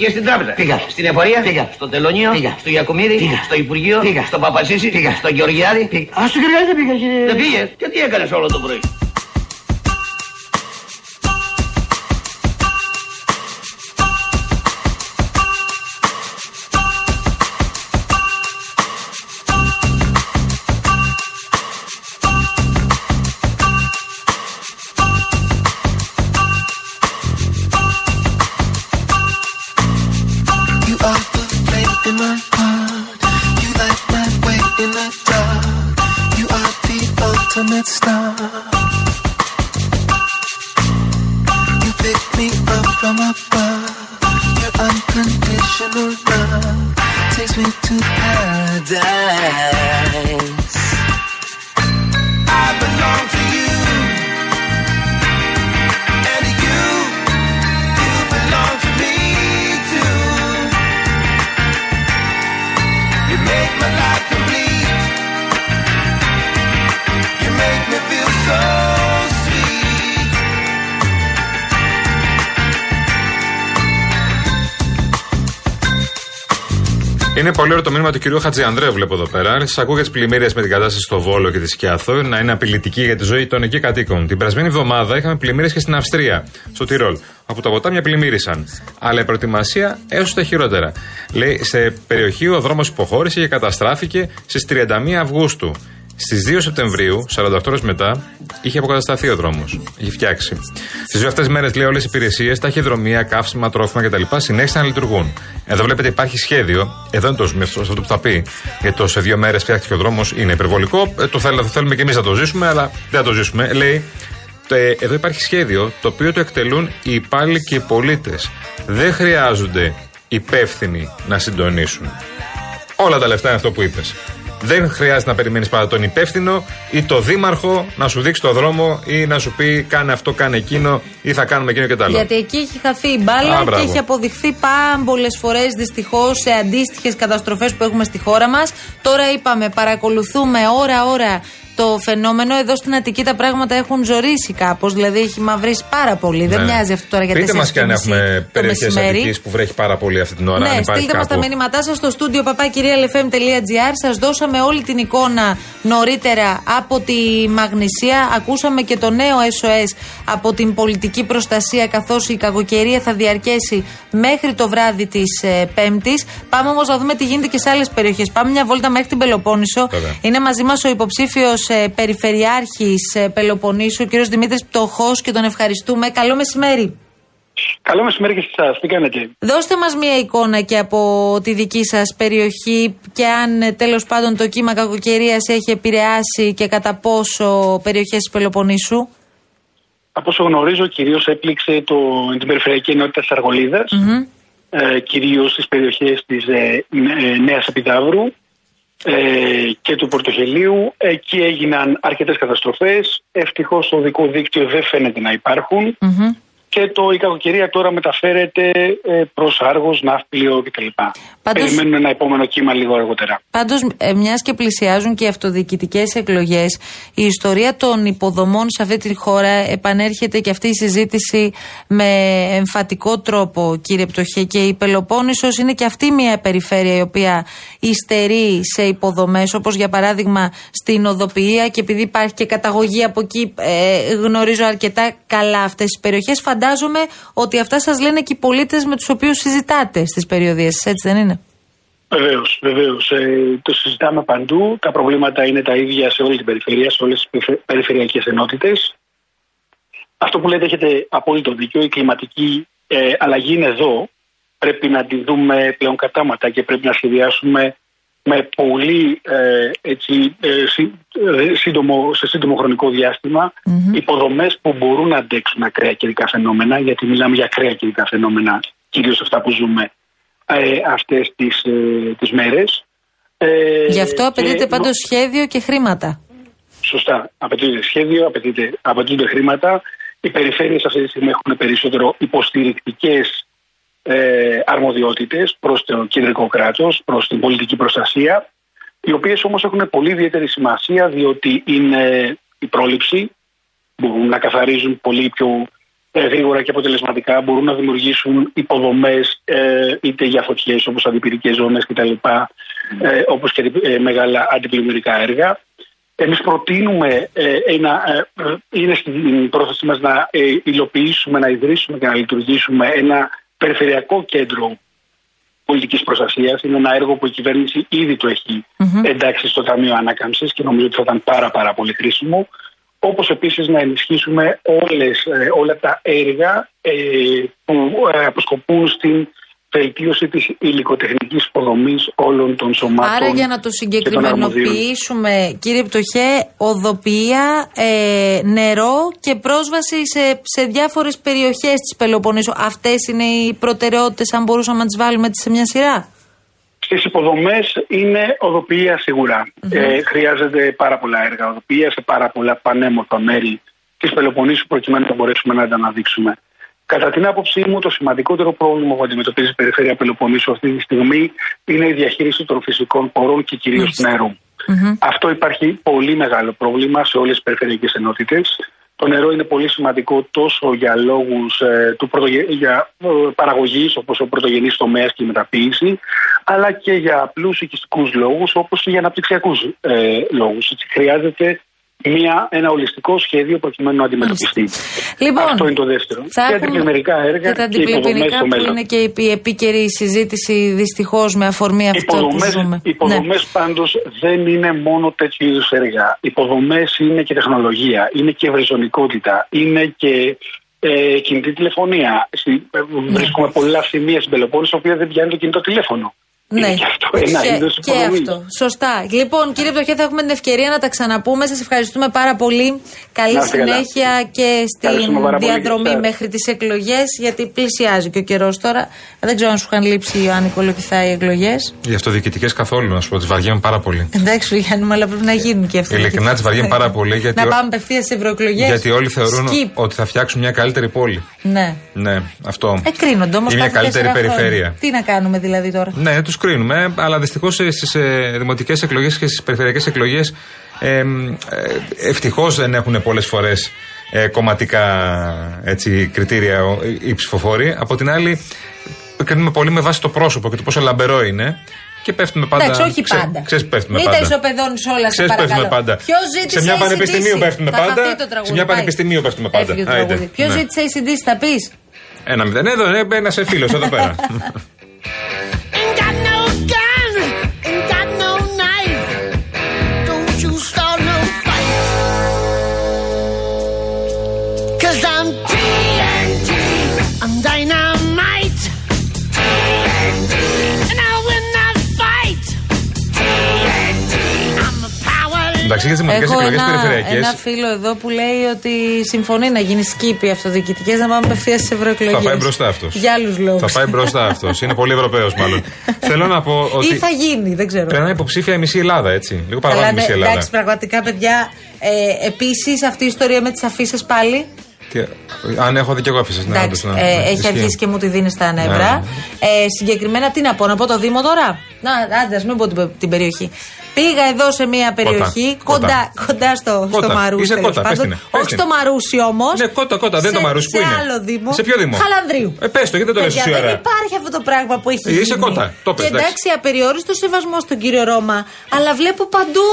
Πήγα στην τράπεζα. Πήγα. Στην εφορία. Πήγα. Στο τελωνίο. Πήγα. Στο Γιακουμίδη. Πήγα. Στο Υπουργείο. Πήγα. Στο Παπασίση. Πήγα. Στο Γεωργιάδη. Πήγα. Α, στο Γεωργιάδη δεν πήγα, κύριε. Δεν πήγες. Και τι έκανες όλο το πρωί; ba Είναι πολύ ωραίο το μήνυμα του κυρίου Χατζιανδρέου, βλέπω εδώ πέρα. Σα ακούω για τι πλημμύρε με την κατάσταση στο Βόλο και τη Σκιάθο να είναι απειλητική για τη ζωή των εκεί κατοίκων. Την περασμένη εβδομάδα είχαμε πλημμύρε και στην Αυστρία, στο Τυρόλ. Από τα ποτάμια πλημμύρισαν. Αλλά η προετοιμασία έως τα χειρότερα. Λέει, σε περιοχή ο δρόμος υποχώρησε και καταστράφηκε στις 31 Αυγούστου. Στις 2 Σεπτεμβρίου, 48 ώρες μετά, είχε αποκατασταθεί ο δρόμος. Είχε φτιάξει. Στις δύο αυτές μέρες, λέει, όλες οι υπηρεσίες, ταχυδρομεία, καύσιμα, τρόφιμα κτλ. συνέχισαν να λειτουργούν. Εδώ βλέπετε υπάρχει σχέδιο. Εδώ είναι το σημείο αυτό που θα πει. Γιατί το σε δύο μέρες φτιάχτηκε ο δρόμος είναι υπερβολικό. Ε, το θέλ- θέλουμε και εμείς να το ζήσουμε, αλλά δεν θα το ζήσουμε. Λέει, «Ε, εδώ υπάρχει σχέδιο το οποίο το εκτελούν οι υπάλληλοι και οι πολίτες. Δεν χρειάζονται υπεύθυνοι να συντονίσουν. Όλα τα λεφτά είναι αυτό που είπες. Δεν χρειάζεται να περιμένεις πάρα τον υπεύθυνο ή το δήμαρχο να σου δείξει το δρόμο ή να σου πει κάνε αυτό, κάνε εκείνο ή θα κάνουμε εκείνο και τα άλλο. Γιατί εκεί έχει χαθεί η μπάλα Α, και μπράβο. έχει αποδειχθεί πάμπολες φορές δυστυχώς σε αντίστοιχες καταστροφές που έχουμε στη χώρα μας. Τώρα είπαμε, παρακολουθούμε ώρα-ώρα το φαινόμενο. Εδώ στην Αττική τα πράγματα έχουν ζωρίσει κάπως. Δηλαδή έχει μαυρίσει πάρα πολύ. Δεν Ναι. μοιάζει αυτό τώρα για Πείτε μας και αν 4.30 έχουμε το περιοχές μεσημέρι. Αττικής που βρέχει πάρα πολύ αυτή την ώρα. αν Ναι, υπάρχει στείλτε μας τα κάπου. μήνυματά σας στο στούντιο papakirialfm.gr. Σας δώσαμε όλη την εικόνα νωρίτερα από τη Μαγνησία. Ακούσαμε και το νέο SOS από την πολιτική προστασία, καθώς η κακοκαιρία θα διαρκέσει μέχρι το βράδυ της ε, Πέμπτης. Πάμε όμως να δούμε τι γίνεται και σε άλλες περιοχές. Πάμε μια βόλτα μέχρι την Πελοπόννησο. Βέβαια. Είναι μαζί μας ο υποψήφιος ε, περιφερειάρχης ε, Πελοποννήσου, ο κ. Δημήτρης Πτωχός, και τον ευχαριστούμε. Καλό μεσημέρι. Καλό μεσημέρι και σε εσάς. Τι κάνετε; Δώστε μας μία εικόνα και από τη δική σας περιοχή και αν ε, τέλος πάντων το κύμα κακοκαιρίας έχει επηρεάσει και κατά πόσο περιοχές της Πελοποννήσου. Από όσο γνωρίζω, κυρίως έπληξε το, την περιφερειακή ενότητα της Αργολίδας, ε, κυρίως στις περιοχές της ε, ε, Νέας Επιδαύρου ε, και του Πορτοχελίου. Εκεί έγιναν αρκετές καταστροφές. Ευτυχώς το οδικό δίκτυο δεν φαίνεται να υπάρχουν. Και το, η κακοκαιρία τώρα μεταφέρεται ε, προς Άργος, Ναύπλιο κτλ. Πάντως- Περιμένουν ένα επόμενο κύμα λίγο αργότερα. Πάντως, ε, μιας και πλησιάζουν και οι αυτοδιοικητικές εκλογές, η ιστορία των υποδομών σε αυτή τη χώρα επανέρχεται και αυτή η συζήτηση με εμφατικό τρόπο, κύριε Πτωχέ. Και η Πελοπόννησος είναι και αυτή μια περιφέρεια η οποία υστερεί σε υποδομές, όπως για παράδειγμα στην Οδοποιία και επειδή υπάρχει και καταγωγή από εκεί, ε, γνωρίζω αρκετά καλά αυτές τις περιοχές. Φαντάζομαι ότι αυτά σας λένε και οι πολίτες με τους οποίους συζητάτε στις περιοδίες σας, έτσι δεν είναι; Βεβαίως, βεβαίως. Ε, το συζητάμε παντού. Τα προβλήματα είναι τα ίδια σε όλη την περιφερεια, σε όλες τις περιφερειακές ενότητες. Αυτό που λέτε έχετε απόλυτο δίκιο. Η κλιματική ε, αλλαγή είναι εδώ. Πρέπει να τη δούμε πλέον κατάματα και πρέπει να σχεδιάσουμε με πολύ ε, έτσι, ε, σύ- ε, σύντομο, σε σύντομο χρονικό διάστημα υποδομές που μπορούν να αντέξουν ακραία καιρικά φαινόμενα, γιατί μιλάμε για ακραία καιρικά φαινόμενα, κυρίως αυτά που ζούμε ε, αυτές τις, ε, τις μέρες. Ε, Γι' αυτό απαιτείται και- πάντως σχέδιο και χρήματα. Σωστά. Απαιτείται σχέδιο, απαιτείται, απαιτούνται χρήματα. Οι περιφέρειες αυτή τη στιγμή έχουν περισσότερο υποστηρικτικές ε, αρμοδιότητες προς το κεντρικό κράτος, προς την πολιτική προστασία, οι οποίες όμως έχουν πολύ ιδιαίτερη σημασία διότι είναι η πρόληψη, μπορούν να καθαρίζουν πολύ πιο ε, γρήγορα και αποτελεσματικά μπορούν να δημιουργήσουν υποδομές ε, είτε για φωτιές όπως αντιπυρικές ζώνες κτλ. Ε, όπως και ε, μεγάλα αντιπλημμυρικά έργα. Εμείς προτείνουμε ε, ένα, ε, ε, είναι στην πρόθεση μας να ε, υλοποιήσουμε, να ιδρύσουμε και να λειτουργήσουμε ένα περιφερειακό κέντρο πολιτικής προστασίας. Είναι ένα έργο που η κυβέρνηση ήδη το έχει εντάξει στο Ταμείο Ανάκαμψης και νομίζω ότι θα ήταν πάρα πάρα πολύ χρήσιμο. Όπως επίσης να ενισχύσουμε όλες, ε, όλα τα έργα ε, που ε, αποσκοπούν στην βελτίωση της υλικοτεχνικής υποδομής όλων των σωμάτων. Άρα για να το και των συγκεκριμενοποιήσουμε, κύριε Πτωχέ, οδοποιία, ε, νερό και πρόσβαση σε, σε διάφορες περιοχές της Πελοποννήσου. Αυτές είναι οι προτεραιότητες, αν μπορούσαμε να τις βάλουμε σε μια σειρά; Στις υποδομές είναι οδοποιία σίγουρα. Ε, χρειάζεται πάρα πολλά έργα οδοποιίας σε πάρα πολλά πανέμορφα μέρη της Πελοποννήσου προκειμένου να μπορέσουμε να τα αναδείξουμε. Κατά την άποψή μου, το σημαντικότερο πρόβλημα που αντιμετωπίζει η περιφέρεια Πελοποννήσου αυτή τη στιγμή είναι η διαχείριση των φυσικών πορών και κυρίως του νερού. Αυτό υπάρχει πολύ μεγάλο πρόβλημα σε όλες τις περιφερειακές ενότητες. Το νερό είναι πολύ σημαντικό τόσο για λόγους ε, του πρωτογε... για, ε, παραγωγής όπως ο πρωτογενής τομέας και η μεταποίηση αλλά και για απλούς οικιστικούς λόγους όπως και για αναπτυξιακούς ε, λόγους. Έτσι, χρειάζεται μια, ένα ολιστικό σχέδιο προκειμένου να αντιμετωπιστεί. Λοιπόν, Αυτό είναι το δεύτερο. θα και έχουμε αντιπλημμυρικά έργα και τα και υποδομές αντιπλημμυρικά στο που μέλλον. είναι και η επίκαιρη συζήτηση δυστυχώς με αφορμή αυτό που Υποδομές, ζούμε. υποδομές Ναι. πάντως δεν είναι μόνο τέτοιου είδους έργα. Υποδομές είναι και τεχνολογία, είναι και ευρυζωνικότητα, είναι και ε, κινητή τηλεφωνία. Στη- ε, Ναι. Βρίσκουμε πολλά σημεία στην Πελοπόννησο, στα οποία δεν πιάνει το κινητό τηλέφωνο. Ναι, Είναι και αυτό ένα και, είδος και υποδομής. αυτό. Σωστά. Λοιπόν, κύριε Πτωχέ, θα έχουμε την ευκαιρία να τα ξαναπούμε. Σας ευχαριστούμε πάρα πολύ. Καλή Να είστε καλά. συνέχεια και στην Ευχαριστούμε πάρα πολύ διαδρομή και εσάς. μέχρι τις εκλογές, γιατί πλησιάζει και ο καιρός τώρα. Δεν ξέρω αν σου είχαν λείψει αν οι εκλογές. Οι αυτοδιοικητικές καθόλου, να σου πω, τις βαριέμαι πάρα πολύ. Εντάξει, Γιάννη, μου, αλλά πρέπει να γίνουν και αυτοί. Ειλικρινά τις βαριέμαι πάρα πολύ, γιατί Να ο- πάμε απευθείας σε ευρωεκλογές. Γιατί όλοι θεωρούν Skip. ότι θα φτιάξουν μια καλύτερη πόλη. Ναι. Ναι, αυτό. Εκρίνονται όμως Ή μια καλύτερη περιφέρεια. Τι να κάνουμε δηλαδή τώρα. Ναι, τους κρίνουμε, αλλά δυστυχώς στις ε, δημοτικές εκλογές και στις περιφερειακές εκλογές ε, ευτυχώς δεν έχουν πολλές φορές ε, κομματικά έτσι, κριτήρια ο- οι ψηφοφόροι. Από την άλλη, κρίνουμε πολύ με βάση το πρόσωπο και το πόσο λαμπερό είναι. Και πέφτουμε πάντα. Εντάξει, όχι Ξέ- πάντα. Ξέρεις που πέφτουμε Μην πάντα. τα ισοπεδώνεις όλα, σε Ξέρεις που παρακαλώ. πέφτουμε πάντα. Ποιος ζήτησε σε μια ACDC? πανεπιστημίου πέφτουμε Θα πάντα. χαθεί το τραγούδι, σε μια πάει. πανεπιστημίου πέφτουμε πάντα. Έφυγε το Άιντε. τραγούδι. Ποιος Ναι. ζήτησε ACDC, θα πεις; Ένα μηδέν. Εδώ, ε, ένα σε φίλος εδώ πέρα. Εντάξει, για τι δημοτικές Έχω εκλογές ένα, περιφερειακές. ένα φίλο εδώ που λέει ότι συμφωνεί να γίνει σκήπη αυτοδιοικητικές να πάμε απευθείας στις ευρωεκλογές. Θα πάει μπροστά αυτός. Για άλλους λόγους. Θα πάει μπροστά αυτός. Είναι πολύ Ευρωπαίος μάλλον. Θέλω να πω ότι. Ή θα γίνει, δεν ξέρω. Πρέπει να είναι υποψήφια η μισή Ελλάδα, έτσι. Λίγο παραπάνω η ναι, μισή Ελλάδα. εντάξει, πραγματικά, παιδιά. Ε, Επίσης, αυτή η ιστορία με τις αφήσεις πάλι. Τι- αν έχω δει και εγώ αφήσεις. Ναι, Εντάξει, όντως, ναι. ε, Ναι, έχει ισχύει. αρχίσει και μου τη δίνει στα νεύρα. Ναι. Ε, συγκεκριμένα, τι να πω, να πω το Δήμο τώρα. Να, άντε, ας μην πω την, την περιοχή. Πήγα εδώ σε μια περιοχή, Κότα. κοντά, κοντά στο, Κότα. στο Μαρούσι. Είσαι τέλος κότα, πες πάντων. την, πες Όχι την. στο Μαρούσι όμως. Ναι, κότα, κότα, δεν το Μαρούσι. Πού σε είναι; άλλο Δήμο. Σε ποιο Δήμο; Χαλανδρίου. Ε, πες το, γιατί δεν το λες Παιδιά, εσύ Δεν ωραία. υπάρχει αυτό το πράγμα που έχει Είσαι γίνει. κότα, το πες, Και εντάξει. εντάξει, απεριόριστο σεβασμό στον κύριο Ρώμα, αλλά βλέπω παντού.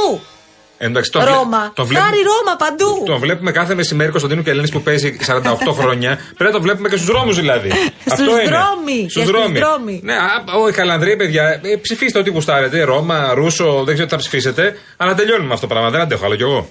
Ε, εντάξει, τον βλέ- Ρώμα. τον βλέπουμε- Χάρη Ρώμα παντού. Τον βλέπουμε κάθε μεσημέρι Κωνσταντίνου και Ελένης που παίζει 48 χρόνια. Πρέπει να το βλέπουμε και στους δρόμους δηλαδή. Αυτό είναι. δρόμοι, Στους και στους δρόμοι. δρόμοι. Ναι, α, όχι, Χαλανδρία, παιδιά. Ε, ψηφίστε ό,τι γουστάρετε. Ρώμα, Ρούσο, δεν ξέρω τι θα ψηφίσετε. Αλλά τελειώνουμε με αυτό το πράγμα. Δεν αντέχω άλλο κι εγώ.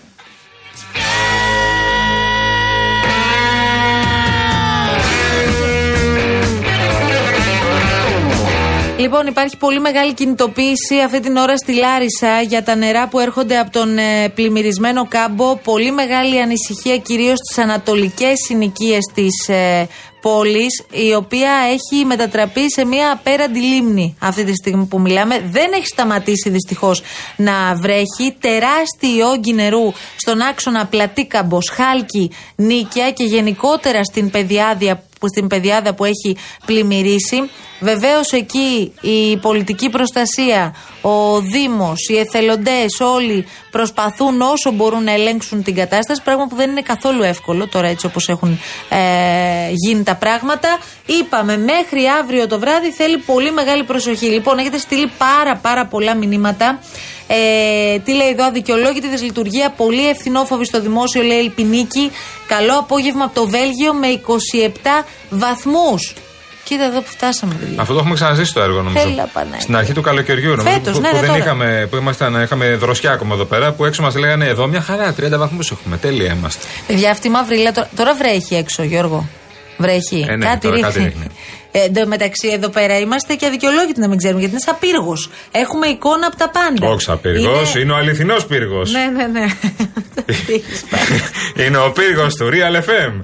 Λοιπόν, υπάρχει πολύ μεγάλη κινητοποίηση αυτή την ώρα στη Λάρισα για τα νερά που έρχονται από τον ε, πλημμυρισμένο κάμπο. Πολύ μεγάλη ανησυχία κυρίως στις ανατολικές συνοικίες της ε, πόλης, η οποία έχει μετατραπεί σε μια απέραντη λίμνη αυτή τη στιγμή που μιλάμε. Δεν έχει σταματήσει δυστυχώς να βρέχει. Τεράστιοι όγκοι νερού στον άξονα Πλατή Κάμπος, Χάλκι, Νίκαια και γενικότερα στην πεδιάδια που στην πεδιάδα που έχει πλημμυρίσει. Βεβαίως εκεί η πολιτική προστασία, ο Δήμος, οι εθελοντές, όλοι προσπαθούν όσο μπορούν να ελέγξουν την κατάσταση. Πράγμα που δεν είναι καθόλου εύκολο τώρα έτσι όπως έχουν ε, γίνει τα πράγματα. Είπαμε μέχρι αύριο το βράδυ θέλει πολύ μεγάλη προσοχή. Λοιπόν, έχετε στείλει πάρα πάρα πολλά μηνύματα. Ε, τι λέει εδώ, αδικαιολόγητη δυσλειτουργία, πολύ ευθυνόφοβη στο δημόσιο, λέει Ελπινίκη. Καλό απόγευμα από το Βέλγιο με 27 βαθμούς. Κοίτα εδώ που φτάσαμε. Δηλαδή. Αυτό το έχουμε ξαναζήσει το έργο νομίζω. Έλα, Παναγία. Στην αρχή του καλοκαιριού νομίζω. Φέτος, που, ναι, που ναι, δεν τώρα. είχαμε, που ήμασταν, είχαμε δροσιά ακόμα εδώ πέρα, που έξω μας λέγανε εδώ μια χαρά, 30 βαθμούς έχουμε. Τέλεια είμαστε. Παιδιά, αυτή η μαύρη τώρα, τώρα βρέχει έξω, Γιώργο. Βρέχει. Ε, ναι, κάτι, τώρα κάτι ρίχνει. Ρίχνει. Ε, εν τω μεταξύ, εδώ πέρα είμαστε και αδικαιολόγητοι να μην ξέρουμε γιατί είναι σαν πύργος. Έχουμε εικόνα από τα πάντα. Όχι σαν πύργος, Είναι- είναι ο αληθινός πύργος. Ναι, ναι, ναι. Έχεις πάει. είναι ο πύργος του Real FM.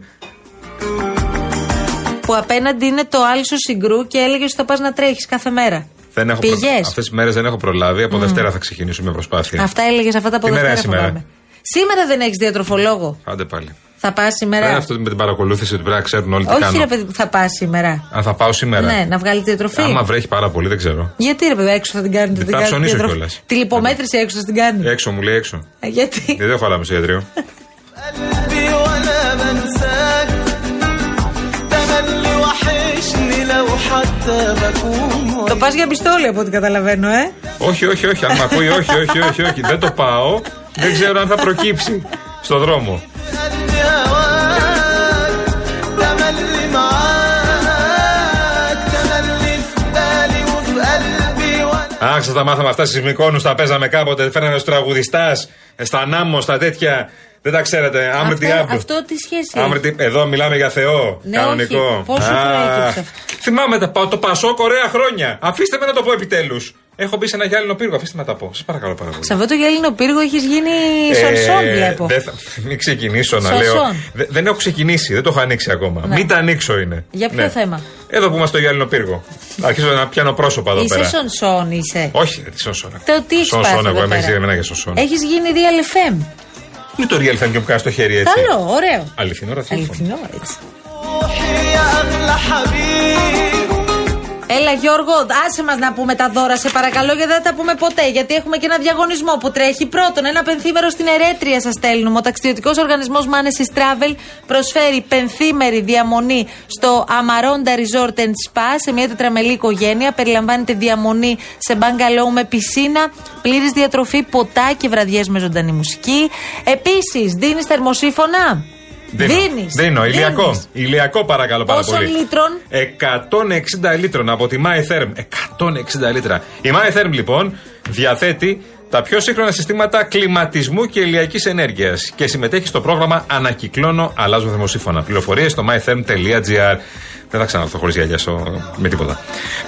που απέναντι είναι το άλσο συγκρού και έλεγε ότι θα πας να τρέχεις κάθε μέρα. Δεν έχω Πήγες; προ... Αυτές τις μέρες δεν έχω προλάβει. Από Δευτέρα θα ξεκινήσω μια προσπάθεια. Αυτά έλεγες αυτά τα από Τι μέρα Δευτέρα είναι σήμερα; φοβάμαι. Σήμερα δεν έχεις διατροφολόγο. Άντε πάλι. Θα πάει σήμερα. Πέρα αυτό με την παρακολούθηση ότι πρέπει να ξέρουν όλοι τι Όχι, κάνω. ρε παιδί, θα πάει σήμερα. Αν θα πάω σήμερα. Ναι, να βγάλει τη διατροφή. Άμα βρέχει πάρα πολύ, δεν ξέρω. Γιατί ρε παιδί, έξω θα την κάνει. Δεν θα ψωνίσω κιόλας. Τη λιπομέτρηση ναι. έξω θα την κάνει. Έξω μου λέει έξω. Ε, γιατί; Γιατί δεν χωράμε στο γιατρίο. Το πας για πιστόλι από ό,τι καταλαβαίνω, ε. Όχι, όχι, όχι. Αν με ακούει, όχι, όχι, όχι, όχι. Δεν το πάω. Δεν ξέρω αν θα προκύψει στο δρόμο. Άξα τα μάθαμε αυτά στι Μικόνου, τα παίζαμε κάποτε. Φέρνανε του τραγουδιστάς, στα Νάμο, στα τέτοια. Δεν τα ξέρετε. Άμρητη Αυτό, άμπ. αυτό τι σχέση έχει; Άμρητη, εδώ μιλάμε για Θεό. Ναι, κανονικό. όχι. Πόσο Α, προέκυψε αυτό. Θυμάμαι τα, το Πασόκ, ωραία χρόνια. Αφήστε με να το πω επιτέλους. Έχω μπει σε ένα γυάλινο πύργο, αφήστε με να τα πω. Σα παρακαλώ πάρα πολύ. Σε αυτό το γυάλινο πύργο έχεις γίνει σονσόν, Ε, βλέπω. δεν θα, μην ξεκινήσω να Σονσόν. λέω. Δε- δεν έχω ξεκινήσει, δεν το έχω ανοίξει ακόμα. Ναι. Μην τα ανοίξω είναι. Για ποιο Ναι. θέμα; Εδώ που είμαστε στο γυάλινο πύργο. Αρχίζω να πιάνω πρόσωπα εδώ Είσαι πέρα. σονσόν, είσαι. Όχι, ρε, τι σονσόν. Το τι έχεις Σονσόν, πάθει εγώ εδώ είμαι πέρα; εμένα για σονσόν. Έχεις γίνει real FM. Ή το Real FM και μου κάνεις το χέρι έτσι. Καλό, ωραίο. Αληθινό ραδιόφωνο. Αληθινό, έτσι. Έλα Γιώργο, άσε μας να πούμε τα δώρα σε παρακαλώ γιατί δεν θα τα πούμε ποτέ γιατί έχουμε και ένα διαγωνισμό που τρέχει. Πρώτον, ένα πενθήμερο στην Ερέτρια σας στέλνουμε. Ο ταξιδιωτικός οργανισμός Manesis Travel προσφέρει πενθήμερη διαμονή στο Amaronda Resort and Spa σε μια τετραμελή οικογένεια. Περιλαμβάνεται διαμονή σε μπαγκαλό με πισίνα, πλήρης διατροφή, ποτά και βραδιές με ζωντανή μουσική. Επίσης, δίνεις θερμοσύφωνα; Δίνω. Δίνεις. Δίνω. Ηλιακό. Δίνεις. Ηλιακό παρακαλώ πάρα Πόσων πολύ. λίτρων; 160 λίτρων από τη MyTherm. 160 λίτρα. Η MyTherm λοιπόν διαθέτει τα πιο σύγχρονα συστήματα κλιματισμού και ηλιακής ενέργειας και συμμετέχει στο πρόγραμμα Ανακυκλώνω, αλλάζω θερμοσύφωνα. Πληροφορίες στο mytherm.gr. Δεν θα ξαναρθώ χωρίς γυαλιά στο- με τίποτα.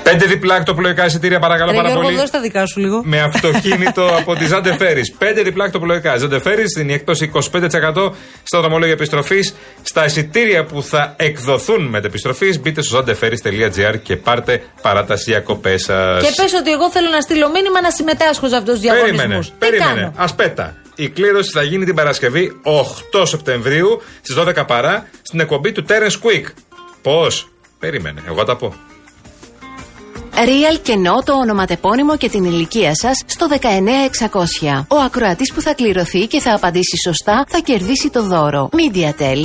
Πέντε διπλά εκτοπλοϊκά εισιτήρια παρακαλώ Ρε πάρα Γιώργο, πολύ. δώσ' τα δικά σου λίγο. με αυτοκίνητο από τη Ζάντε Φέρις. Πέντε διπλά εκτοπλοϊκά. Ζάντε Φέρις δίνει εκτόση 25% στα δρομολόγια επιστροφής. Στα εισιτήρια που θα εκδοθούν με επιστροφή, μπείτε στο zandeferis.gr και πάρτε παράταση διακοπές σας. Και πες ότι εγώ θέλω να στείλω μήνυμα να συμμετάσχω σε αυτούς τους διαγωνισμούς. Περίμενε, Τι περίμενε. κάνω; Ασπέτα. Η κλήρωση θα γίνει την Παρασκευή 8 Σεπτεμβρίου στις 12 παρά στην εκπομπή του Terence Quick. Πώς; Περίμενε, εγώ τα πω. Real κενό το ονοματεπώνυμο και την ηλικία σας στο 19600. Ο ακροατής που θα κληρωθεί και θα απαντήσει σωστά θα κερδίσει το δώρο. Mediatel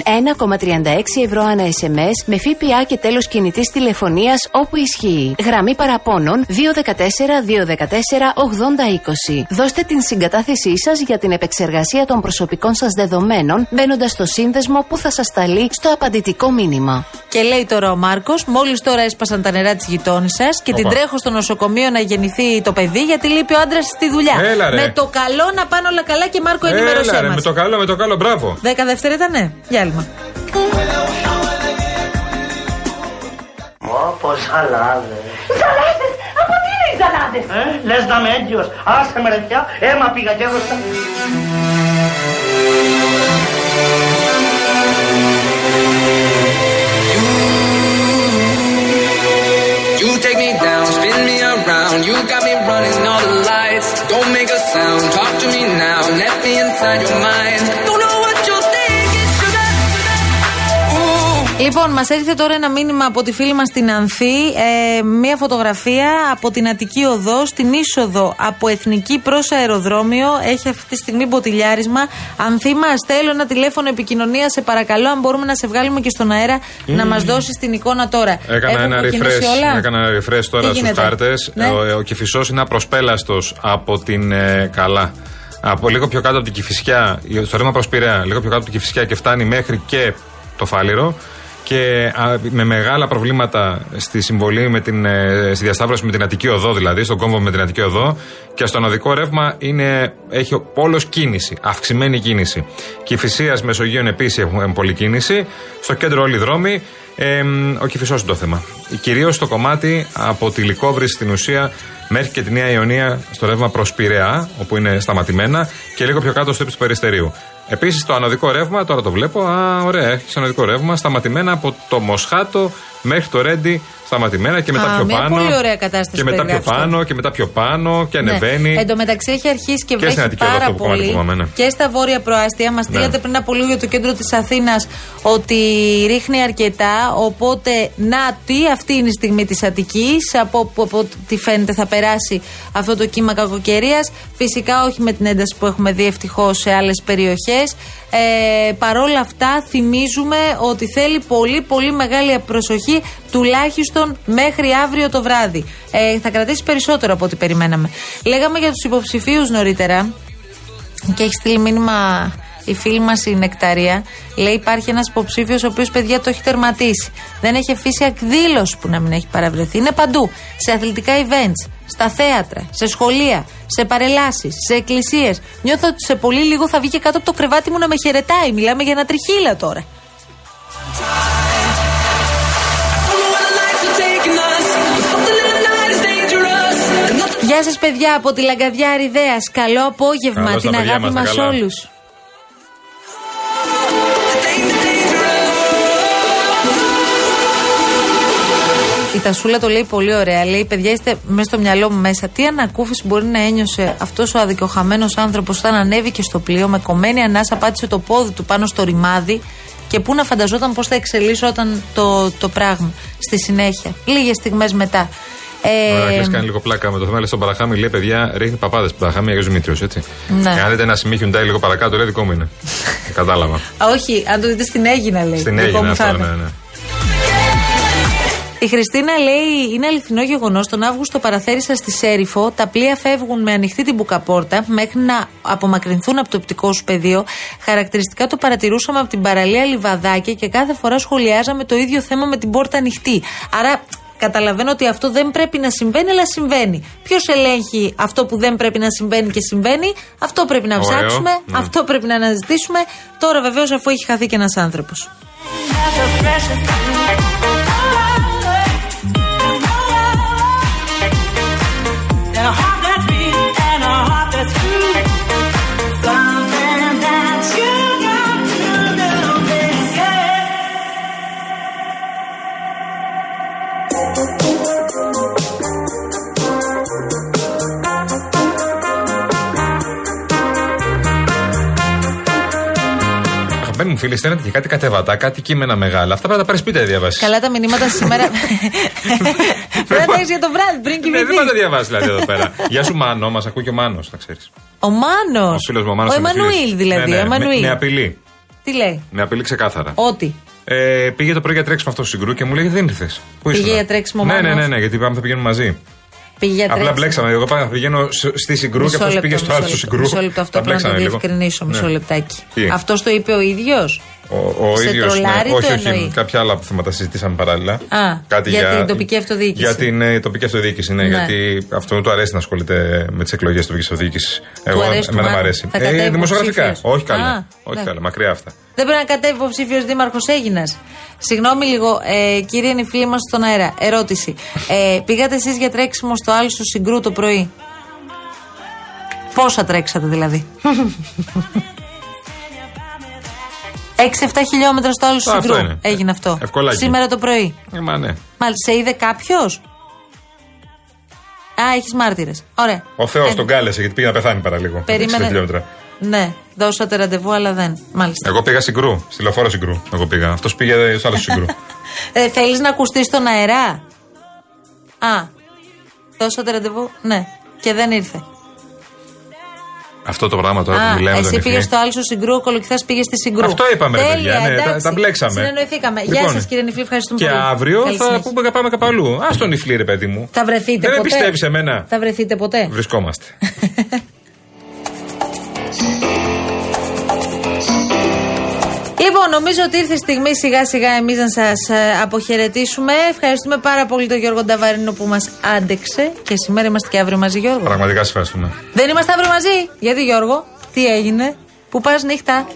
1,36 ευρώ ανά SMS με ΦΠΑ και τέλος κινητής τηλεφωνίας όπου ισχύει. Γραμμή παραπώνων 214 214 8020. Δώστε την συγκατάθεσή σας για την επεξεργασία των προσωπικών σας δεδομένων μπαίνοντας στο σύνδεσμο που θα σας σταλεί στο απαντητικό μήνυμα. Και λέει τώρα ο Μάρκος, μόλις τώρα έσπασαν τα νερά της γειτόνισσας και την Οπα. τρέχω στο νοσοκομείο να γεννηθεί το παιδί γιατί λείπει ο άντρας στη δουλειά. Έλα, ρε. Με το καλό να πάνε όλα καλά και Μάρκο ενημέρωσέ Έλα, ρε, μας. με το καλό, με το καλό, μπράβο. Δέκα δεύτερα ήτανε; Διάλειμμα. Ω, πως ζαλάδες. Ζαλάδες! Από τι είναι οι ζαλάδες! Ε, λες να είμαι έγκυος. Άσε με ρε πια. Έμα πήγα και έδωσα. Take me down, spin me around. You got me running all the lights. Don't make a sound. Talk to me now. Let me inside your mind. Λοιπόν, μας έρχεται τώρα ένα μήνυμα από τη φίλη μας την Ανθή. Ε, μία φωτογραφία από την Αττική Οδό στην είσοδο από Εθνική προς αεροδρόμιο. Έχει αυτή τη στιγμή μποτιλιάρισμα. Ανθή μας, θέλω ένα τηλέφωνο επικοινωνίας. Σε παρακαλώ, αν μπορούμε να σε βγάλουμε και στον αέρα να μας δώσεις την εικόνα τώρα. Έκανα Έχουν ένα κοκκινήσει refresh, όλα; έκανα ένα refresh Τι τώρα στους γίνεται; χάρτες. Ναι. Ο, ο Κηφισός είναι απροσπέλαστος από την ε, Καλά. Από λίγο πιο κάτω από την Κηφισιά, στο ρήμα προς Πειραιά, λίγο πιο κάτω από την Κηφισιά και φτάνει μέχρι και το Φάληρο. Και α, με μεγάλα προβλήματα στη συμβολή, με την, ε, στη διασταύρωση με την Αττική Οδό, δηλαδή, στον κόμβο με την Αττική Οδό. Και στον οδικό ρεύμα είναι, έχει όλο κίνηση, αυξημένη κίνηση. Κυφυσία Μεσογείων επίσης έχουν πολλή κίνηση. Στο κέντρο όλοι οι δρόμοι. Ε, ο Κυφισός είναι το θέμα. Κυρίως στο κομμάτι από τη Λικόβρη στην ουσία μέχρι και τη Νέα Ιωνία στο ρεύμα προς Πειραιά, όπου είναι σταματημένα, και λίγο πιο κάτω στο ύψος του Περιστερίου. Επίσης το ανωδικό ρεύμα, τώρα το βλέπω, α, ωραία, έχεις ανωδικό ρεύμα, σταματημένα από το Μοσχάτο μέχρι το Ρέντι, σταματημένα και μετά Α, πιο μια πάνω. πολύ ωραία κατάσταση Και μετά πιο περιγράφεις τώρα. πάνω και μετά πιο πάνω και ανεβαίνει. Ναι. Εν τω μεταξύ έχει αρχίσει και, Και στην βρέχει Αττική Οδό, πάρα αυτό που κομμάτι πολύ. που πάμε, ναι. Και στα βόρεια προάστια. Μας στείλατε πριν από λίγο για το κέντρο της Αθήνας ότι ρίχνει αρκετά. Οπότε, να τι, αυτή είναι η στιγμή της Αττικής. Από, από, από ό,τι φαίνεται θα περάσει αυτό το κύμα κακοκαιρίας. Φυσικά όχι με την ένταση που έχουμε δει ευτυχώς σε άλλες περιοχές. Ε, παρόλα αυτά, θυμίζουμε ότι θέλει πολύ πολύ μεγάλη προσοχή τουλάχιστον μέχρι αύριο το βράδυ. Ε, θα κρατήσει περισσότερο από ό,τι περιμέναμε. Λέγαμε για τους υποψηφίους νωρίτερα και έχει στείλει μήνυμα η φίλη μας η Νεκταρία. Λέει: Υπάρχει ένας υποψήφιος ο οποίος παιδιά το έχει τερματίσει. Δεν έχει αφήσει εκδήλωση που να μην έχει παραβρεθεί. Είναι παντού. Σε αθλητικά events, στα θέατρα, σε σχολεία, σε παρελάσεις, σε εκκλησίες. Νιώθω ότι σε πολύ λίγο θα βγει και κάτω από το κρεβάτι μου να με χαιρετάει. Μιλάμε για ένα τριχύλα τώρα. Γεια σας, παιδιά, από τη Λαγκαδιά Αριδέας. Καλό απόγευμα. Καλώς τα την παιδιά αγάπη μας, τα μας καλά. όλους. Η Τασούλα το λέει πολύ ωραία. Λέει: Παιδιά, είστε μέσα στο μυαλό μου μέσα. Τι ανακούφιση μπορεί να ένιωσε αυτός ο αδικοχαμένος άνθρωπος όταν ανέβηκε στο πλοίο με κομμένη ανάσα, πάτησε το πόδι του πάνω στο ρημάδι και πού να φανταζόταν πώς θα εξελίσσονταν το, το πράγμα στη συνέχεια. Λίγες στιγμές μετά. Ε, Ωραία, κλείσει κάνει λίγο πλάκα με το θέμα. Λέει στον Παραχάμι, λέει παιδιά, ρίχνει παπάδες. Παραχάμι Αγίο Δημήτριος, έτσι. Ναι. Εάν δείτε ένα σημείο Hyundai λίγο παρακάτω, λέει δικό μου είναι. Κατάλαβα. α, όχι, αν το δείτε στην Έγινα, λέει. Στην Δικό έγινε μου θα αυτό, είναι. ναι, ναι. Η Χριστίνα λέει: Είναι αληθινό γεγονός. Τον Αύγουστο παραθέρισα στη Σέριφο. Τα πλοία φεύγουν με ανοιχτή την μπουκαπόρτα μέχρι να απομακρυνθούν από το οπτικό σου πεδίο. Χαρακτηριστικά το παρατηρούσαμε από την παραλία Λιβαδάκια και κάθε φορά σχολιάζαμε το ίδιο θέμα με την πόρτα ανοιχτή. Άρα καταλαβαίνω ότι αυτό δεν πρέπει να συμβαίνει, αλλά συμβαίνει. Ποιος ελέγχει αυτό που δεν πρέπει να συμβαίνει και συμβαίνει, αυτό πρέπει να Ωραίο, ψάξουμε, ναι. αυτό πρέπει να αναζητήσουμε. Τώρα βεβαίως αφού έχει χαθεί και ένας άνθρωπος. Μου φίλοι, στέλνετε και κάτι κατεβατά, κάτι κείμενα μεγάλα. Αυτά πρέπει να τα πάρεις σπίτι να διαβάσεις. Καλά τα μηνύματα σήμερα. Πρέπει να τα έχεις για το βράδυ πριν Ναι, δεν κοιμηθεί. πάτε να διαβάσεις δηλαδή εδώ πέρα. Γεια σου Μάνο, μας ακούει και ο Μάνος, θα ξέρεις. Ο Μάνος; Ο φίλος μου ο Μάνος. Ο Εμμανουήλ δηλαδή. ο με, Εμμανουήλ. με απειλή. Τι λέει; Με απειλή ξεκάθαρα. Ότι. Ε, πήγε το πρωί για τρέξιμο αυτό στο συγκρού και μου λέει δεν ήρθες; Πού Πήγε ήσουν;» για τρέξιμο ο Ναι, ναι, Μάνος; ναι, ναι, γιατί πάμε θα πηγαίνουμε μαζί. Πήγε για Απλά τρέξιμο. μπλέξαμε. Εγώ πάω, πηγαίνω σ- στη συγκρού και Μισό αυτός λεπτό, πήγε στο μισό άλλο στο λεπτό, συγκρού. Μισό λεπτό, αυτό Τα πρέπει να το μπλέξαμε λίγο. διευκρινίσω. Μισό Ναι. λεπτάκι. Τι; Αυτός το είπε ο ίδιος; Ο, ο Σε ίδιος, τρολάρει, όχι, το όχι, εννοείς; κάποια άλλα θέματα συζητήσαμε παράλληλα. Α, για την τοπική αυτοδιοίκηση. Για την ε, τοπική αυτοδιοίκηση, ναι, Ναι. Γιατί αυτό του αρέσει να ασχολείται με τις εκλογές της τοπικής αυτοδιοίκησης. Εγώ, αρέσει του εμένα μου Μάνου. αρέσει. Θα κατέβει δημοσιογραφικά. υποψήφιος. Όχι καλά. Α, όχι ναι. καλά, μακριά αυτά. Δεν πρέπει να κατέβει υποψήφιο δήμαρχος Έγινα. Συγγνώμη λίγο, ε, κύριε είναι η φίλη μας στον αέρα. Ερώτηση. Ε, πήγατε εσείς για τρέξιμο στο άλλο στο συγκρού το πρωί; Πόσα τρέξατε δηλαδή; 6-7 χιλιόμετρα στο άλλο Αυτό συγκρού. είναι. Έγινε αυτό. Ευκολάκι. Σήμερα το πρωί. Ε, μα ναι. Μάλιστα, σε είδε κάποιος; Α, έχεις μάρτυρες. Ωραία. Ο Θεός Ε, τον κάλεσε γιατί πήγε να πεθάνει παραλίγο. Περίμενε. 60 χιλιόμετρα. Ναι, δώσατε ραντεβού, αλλά δεν. Μάλιστα. Εγώ πήγα συγκρού, στη λεωφόρο συγκρού. Εγώ πήγα. Αυτός πήγε στο άλλο συγκρού. Ε, Θέλεις να ακουστείς στον αερά. Α. Δώσατε ραντεβού, ναι. Και δεν ήρθε. Αυτό το πράγμα τώρα που Α, μιλάμε εσύ τον πήγες Ιφλή. στο άλλο συγκρού, ο Κολοκυθάς πήγες στη συγκρού. Αυτό είπαμε, ρε Τέλεια, παιδιά, ναι, τα- εντάξει. τα μπλέξαμε. Συνεννοηθήκαμε. Γεια Λοιπόν, σας, κύριε Νιφλή, ευχαριστούμε Και πολύ. αύριο Καλή θα συνέχεια. πούμε πάμε κάπου αλλού. Α τον Ιφλή, ρε παιδί μου. Θα βρεθείτε Δεν ποτέ. πιστεύεις σε μένα. Θα βρεθείτε ποτέ. Βρισκόμαστε. Λοιπόν, νομίζω ότι ήρθε η στιγμή σιγά σιγά εμείς να σας αποχαιρετήσουμε. Ευχαριστούμε πάρα πολύ τον Γιώργο Νταβαρίνο που μας άντεξε. Και σήμερα είμαστε και αύριο μαζί, Γιώργο. Πραγματικά σας ευχαριστούμε. Δεν είμαστε αύριο μαζί. Γιατί, Γιώργο, τι έγινε, Πού πας νύχτα;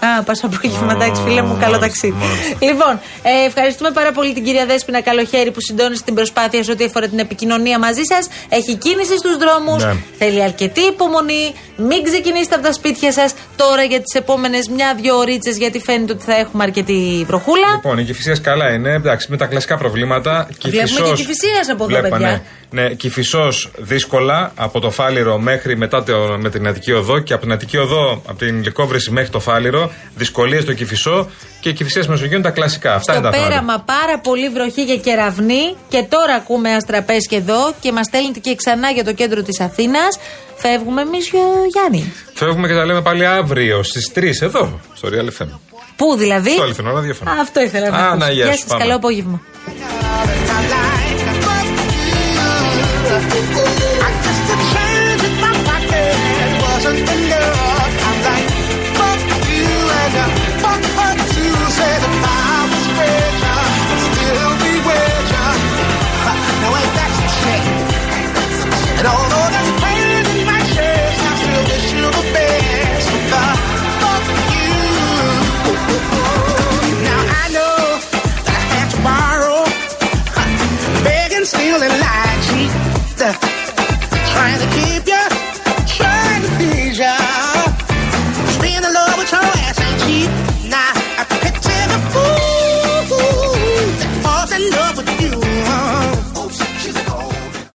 Α, πας απογευματάκι, φίλε μου, καλό μάλιστα, ταξίδι. μάλιστα. Λοιπόν, ε, ευχαριστούμε πάρα πολύ την κυρία Δέσπινα Καλοχέρη που συντώνησε την προσπάθεια σε ό,τι αφορά την επικοινωνία μαζί σας. Έχει κίνηση στους δρόμους. Ναι. Θέλει αρκετή υπομονή. Μην ξεκινήσετε από τα σπίτια σας τώρα για τις επόμενες μια-δυο ωρίτσε, γιατί φαίνεται ότι θα έχουμε αρκετή βροχούλα. Λοιπόν, η Κυφυσία καλά είναι. Εντάξει, με τα κλασικά προβλήματα. Βλέπουμε Κηφισός- και Κηφισίας από εδώ, Βλέπουμε, παιδιά. Ναι, ναι Κυφισός δύσκολα από το Φάληρο μέχρι μετά το, με την Αττική Οδό και από την Αττική Οδό, από την Λικόβρηση μέχρι το Φάληρο. Δυσκολίες στο Κυφισό και η Κυφυσία Μεσογείου τα κλασικά. Αυτά Στο είναι τα θέματα. πέραμα πάρα πολύ βροχή και κεραυνή και τώρα ακούμε αστραπές και εδώ και μας στέλνετε και ξανά για το κέντρο της Αθήνας. Φεύγουμε εμείς Γιάννη. Φεύγουμε και τα λέμε πάλι αύριο στις 3 εδώ, στο Real FM. Πού δηλαδή; Στο αληθινό ραδιόφωνο. Α, Αυτό ήθελα να Α, ακούσω. να, γεια Γεια σου, σας, πάμε. καλό απόγευμα.